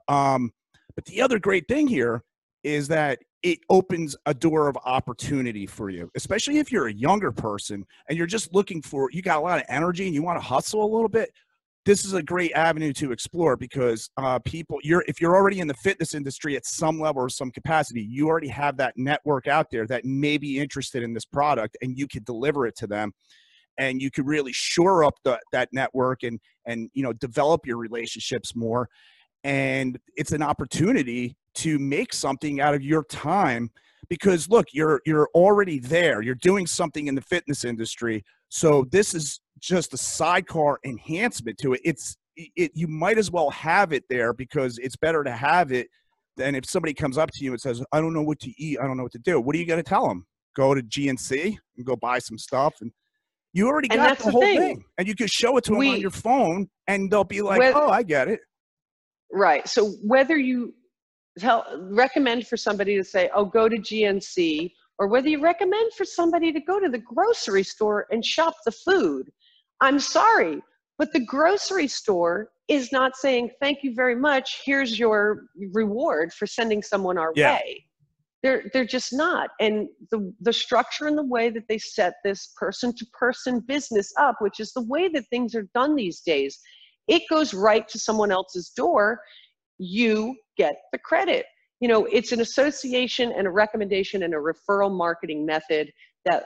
Um, but the other great thing here is that it opens a door of opportunity for you, especially if you're a younger person and you're just looking for, you got a lot of energy and you want to hustle a little bit. This is a great avenue to explore because uh, people, you're if you're already in the fitness industry at some level or some capacity, you already have that network out there that may be interested in this product, and you could deliver it to them and you could really shore up the, that network and and you know develop your relationships more. And it's an opportunity to make something out of your time because look you're you're already there. You're doing something in the fitness industry. So this is just a sidecar enhancement to it. It's it you might as well have it there because it's better to have it than if somebody comes up to you and says i don't know what to eat. I don't know what to do. What are you going to tell them go to gnc and go buy some stuff and you already got the, the whole thing. thing. and you can show it to them on your phone and they'll be like oh i get it. Right. So whether you tell recommend for somebody to say oh go to gnc or whether you recommend for somebody to go to the grocery store and shop the food i'm sorry but the grocery store is not saying thank you very much here's your reward for sending someone our yeah. way. They're they're just not and the the structure and the way that they set this person to person business up which is the way that things are done these days it goes right to someone else's door you get the credit. You know it's an association and a recommendation and a referral marketing method that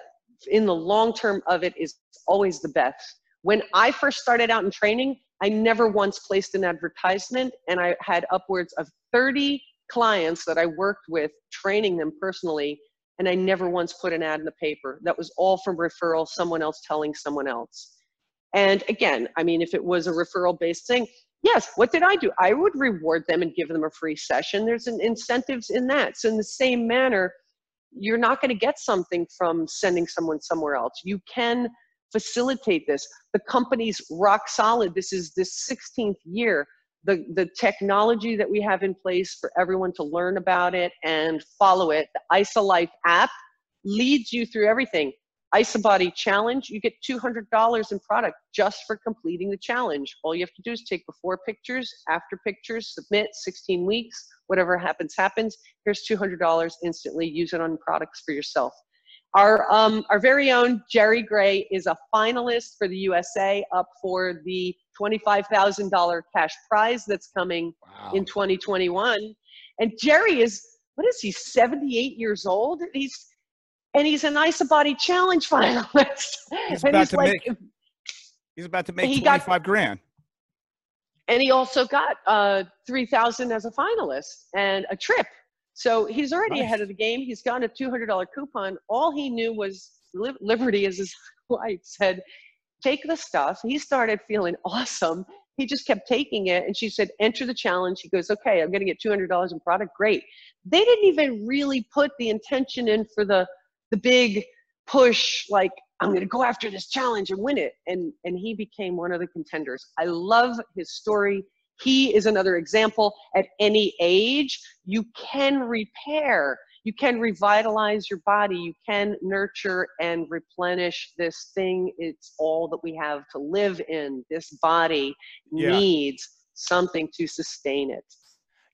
in the long term of it is always the best when i first started out in training i never once placed an advertisement and i had upwards of 30 clients that I worked with, training them personally, and I never once put an ad in the paper. That was all from referral, someone else telling someone else. And again, I mean, if it was a referral based thing, yes, what did I do? I would reward them and give them a free session. There's an incentives in that. So, in the same manner, you're not going to get something from sending someone somewhere else. You can facilitate this. The company's rock solid. This is the 16th year the, the technology that we have in place for everyone to learn about it and follow it, the IsaLife app leads you through everything. IsaBody challenge, you get $200 in product just for completing the challenge. All you have to do is take before pictures, after pictures, submit 16 weeks, whatever happens, happens. Here's $200 instantly, use it on products for yourself. Our, um, our very own Jerry Gray is a finalist for the USA up for the $25,000 cash prize that's coming wow. in 2021. And Jerry is, what is he, 78 years old? He's, and he's an IsaBody challenge finalist. He's about he's to like, make, he's about to make 25 got, grand. And he also got uh, 3000 as a finalist and a trip. So he's already nice. ahead of the game. He's gotten a $200 coupon. All he knew was Liberty, as his wife said, take the stuff. He started feeling awesome. He just kept taking it. And she said, enter the challenge. He goes, okay, I'm going to get $200 in product. Great. They didn't even really put the intention in for the, the big push, like, I'm going to go after this challenge and win it. And, and he became one of the contenders. I love his story. He is another example. At any age, you can repair you can revitalize your body you can nurture and replenish this thing. It's all that we have to live in. This body yeah. needs something to sustain it.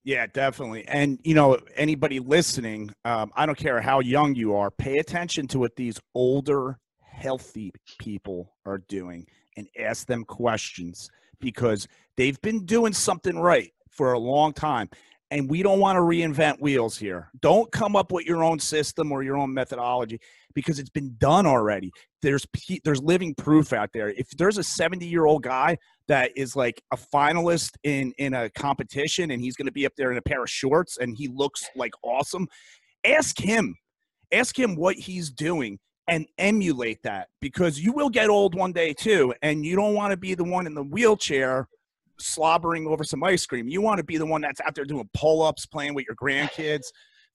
Yeah definitely. And you know anybody listening um, i don't care how young you are pay attention to what these older healthy people are doing and ask them questions because they've been doing something right for a long time and we don't want to reinvent wheels here. Don't come up with your own system or your own methodology because it's been done already. There's there's living proof out there. If there's a 70 year old guy that is like a finalist in in a competition and he's going to be up there in a pair of shorts and he looks like awesome, ask him. Ask him what he's doing and emulate that because you will get old one day too and you don't want to be the one in the wheelchair slobbering over some ice cream. You want to be the one that's out there doing pull ups, playing with your grandkids,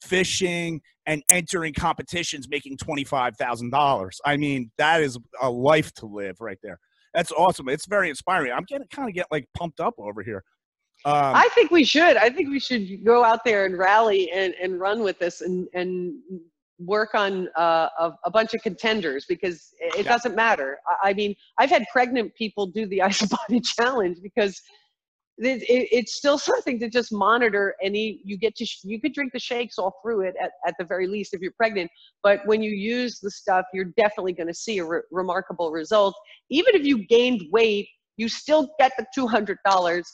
fishing, and entering competitions making $25,000. I mean, that is a life to live right there. That's awesome. It's very inspiring. I'm getting kind of get like pumped up over here. Um, I think we should. I think we should go out there and rally and, and run with this and, and work on uh, a, a, bunch of contenders because it yeah. doesn't matter. I, I, mean, I've had pregnant people do the IsaBody challenge because it, it, it's still something to just monitor Any you get to you could drink the shakes all through it at, at the very least if you're pregnant but when you use the stuff you're definitely going to see a re- remarkable result even if you gained weight you still get the $200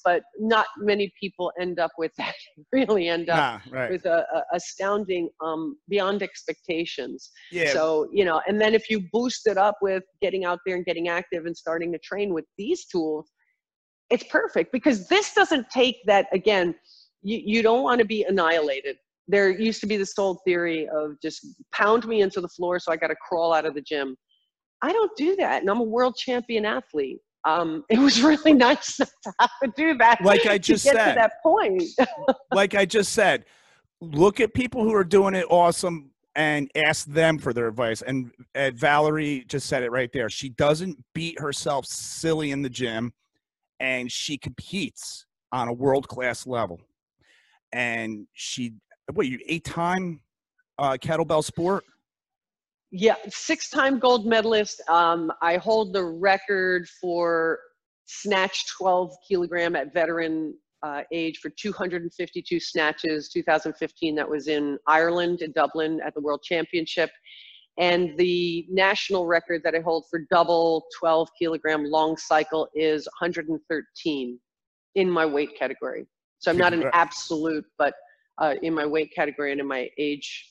but not many people end up with that. Really end up nah, right. with a, a, astounding um, beyond expectations. Yeah. so you know and then if you boost it up with getting out there and getting active and starting to train with these tools it's perfect because this doesn't take that again you, you don't want to be annihilated. There used to be this old theory of just pound me into the floor so i got to crawl out of the gym. I don't do that and i'm a world champion athlete um, it was really nice to have to do that. Like I just to get said, to that point. like I just said, look at people who are doing it awesome and ask them for their advice. And, and Valerie just said it right there. She doesn't beat herself silly in the gym, and she competes on a world class level. And she, what you eight time uh, kettlebell sport? Yeah, six time gold medalist. Um, I hold the record for snatch 12 kilogram at veteran uh, age for 252 snatches 2015 that was in ireland in dublin at the world championship. And the national record that i hold for double 12 kilogram long cycle is 113 in my weight category. So i'm not an absolute but uh, in my weight category and in my age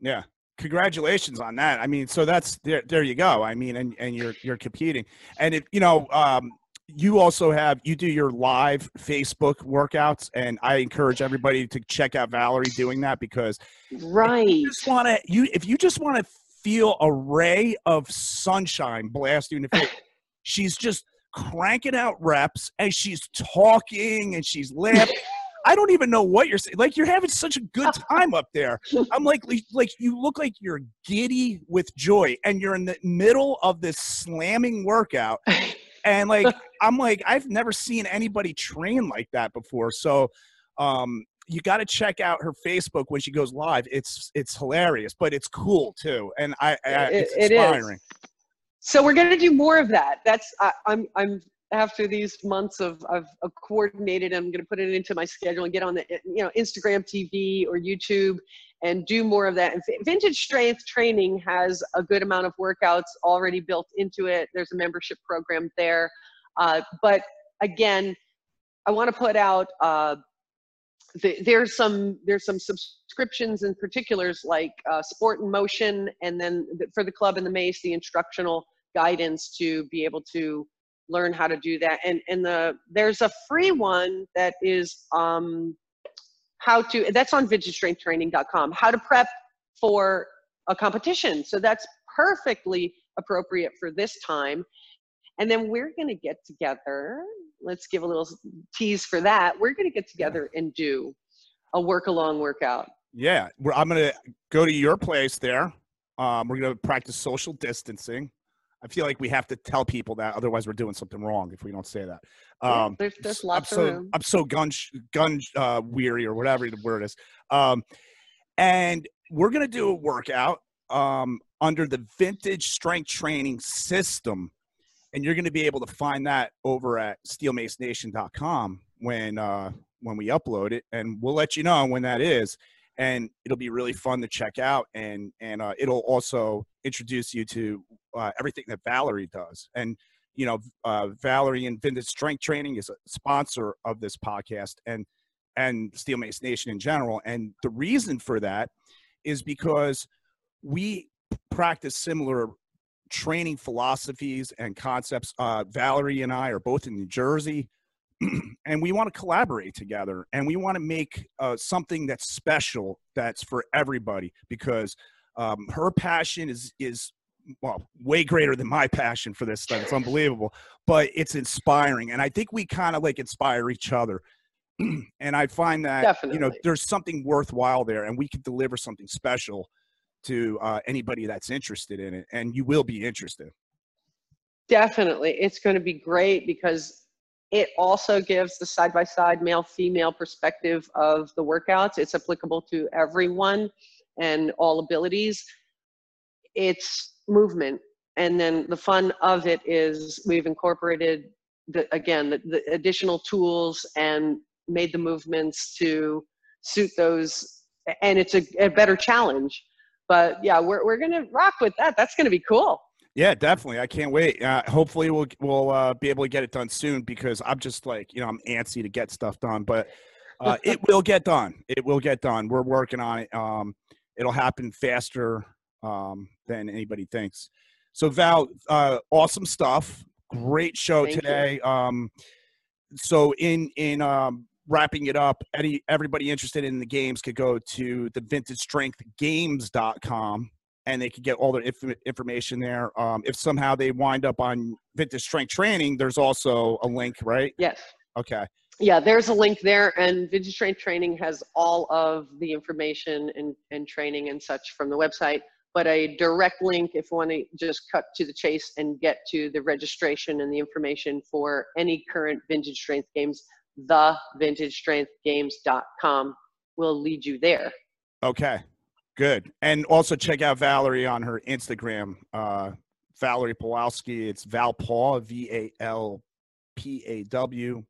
yeah congratulations on that. I mean, so that's there. There you go. I mean, and and you're you're competing, and if you know, um, you also have you do your live Facebook workouts, and I encourage everybody to check out Valerie doing that because right. you just want to you if you just want to feel a ray of sunshine blast you in the face, she's just cranking out reps and she's talking and she's laughing I don't even know what you're saying. Like you're having such a good time up there. I'm like, like you look like you're giddy with joy, and you're in the middle of this slamming workout, and like I'm like I've never seen anybody train like that before. So, um, you got to check out her Facebook when she goes live. It's it's hilarious, but it's cool too, and I, I it's inspiring. so we're gonna do more of that. That's I, I'm I'm after these months of, of coordinated, I'm going to put it into my schedule and get on the, you know, Instagram TV or YouTube and do more of that. And Vintage Strength Training has a good amount of workouts already built into it. There's a membership program there. Uh, but again, I want to put out, uh, the, there's some there's some subscriptions in particulars like uh, Sport and Motion, and then the, for the club and the Mace, the instructional guidance to be able to learn how to do that. And and the there's a free one that is um, how to that's on vintagestrengthtraining.com. How to prep for a competition. So that's perfectly appropriate for this time. And then we're going to get together. Let's give a little tease for that. We're going to get together and do a work along workout. Yeah, I'm going to go to your place there. Um, we're going to practice social distancing. I feel like we have to tell people that, otherwise we're doing something wrong if we don't say that. Um, yeah, there's, there's lots I'm so, of room. I'm so gun gun uh, weary or whatever the word is. Um, and we're gonna do a workout um, under the Vintage Strength Training System, and you're gonna be able to find that over at SteelMaceNation.com when uh, when we upload it, and we'll let you know when that is and it'll be really fun to check out and and uh, it'll also introduce you to uh, everything that valerie does. And you know uh, valerie and vintage strength training is a sponsor of this podcast and and steel mace nation in general. And the reason for that is because we practice similar training philosophies and concepts. Uh, valerie and i are both in new jersey and we want to collaborate together and we want to make uh, something that's special that's for everybody because um, her passion is is well way greater than my passion for this stuff. It's unbelievable but it's inspiring and i think we kind of like inspire each other. And i find that Definitely. you know there's something worthwhile there and we can deliver something special to uh, anybody that's interested in it and you will be interested. Definitely. It's going to be great because it also gives the side by side male female perspective of the workouts. It's applicable to everyone and all abilities. It's movement. And then the fun of it is we've incorporated the, again, the, the additional tools and made the movements to suit those. And it's a, a better challenge. But yeah, we're, we're going to rock with that. That's going to be cool. Yeah, definitely. I can't wait. Uh, hopefully, we'll we'll uh, be able to get it done soon because I'm just like you know I'm antsy to get stuff done, but uh, it will get done. It will get done. We're working on it. Um, it'll happen faster um, than anybody thinks. So Val, uh, awesome stuff. Great show Thank today. Um, so in in um, wrapping it up, any everybody interested in the games could go to the vintagestrengthgames.com and they could get all their inf- information there. Um, if somehow they wind up on vintage strength training, there's also a link, right? Yes. Okay. Yeah, there's a link there, and Vintage Strength Training has all of the information and, and training and such from the website. But a direct link, if you want to just cut to the chase and get to the registration and the information for any current Vintage Strength games, the vintagestrengthgames.com will lead you there. Okay. Good. And also check out Valerie on her Instagram, uh, Valerie Pawlowski. It's Val Valpaw, V A L P A W.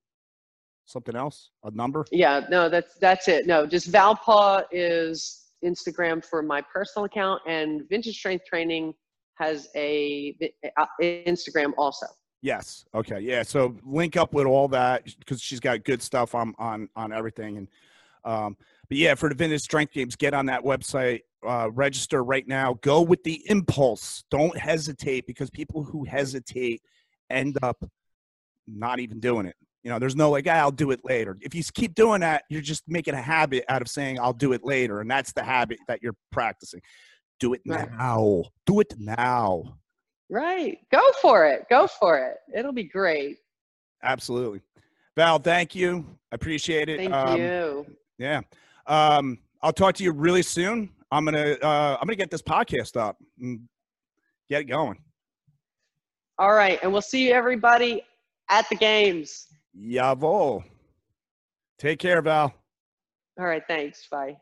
Something else? A number? Yeah, no, that's that's it. No, just Valpaw is Instagram for my personal account, and Vintage Strength Training has a uh, Instagram also. Yes. Okay. Yeah. So link up with all that because she's got good stuff on on on everything. And um, but yeah, for the Vintage Strength Games, get on that website, uh, register right now. Go with the impulse. Don't hesitate because people who hesitate end up not even doing it. You know, there's no like, ah, I'll do it later. If you keep doing that, you're just making a habit out of saying, I'll do it later. And that's the habit that you're practicing. Do it right. now. Do it now. Right. Go for it. Go for it. It'll be great. Absolutely. Val, thank you. I appreciate it. Thank um, you. Yeah. Um, I'll talk to you really soon. I'm gonna uh, I'm gonna get this podcast up and get it going. All right, and we'll see you everybody at the games. Jawohl. Take care, Val. All right, thanks. Bye.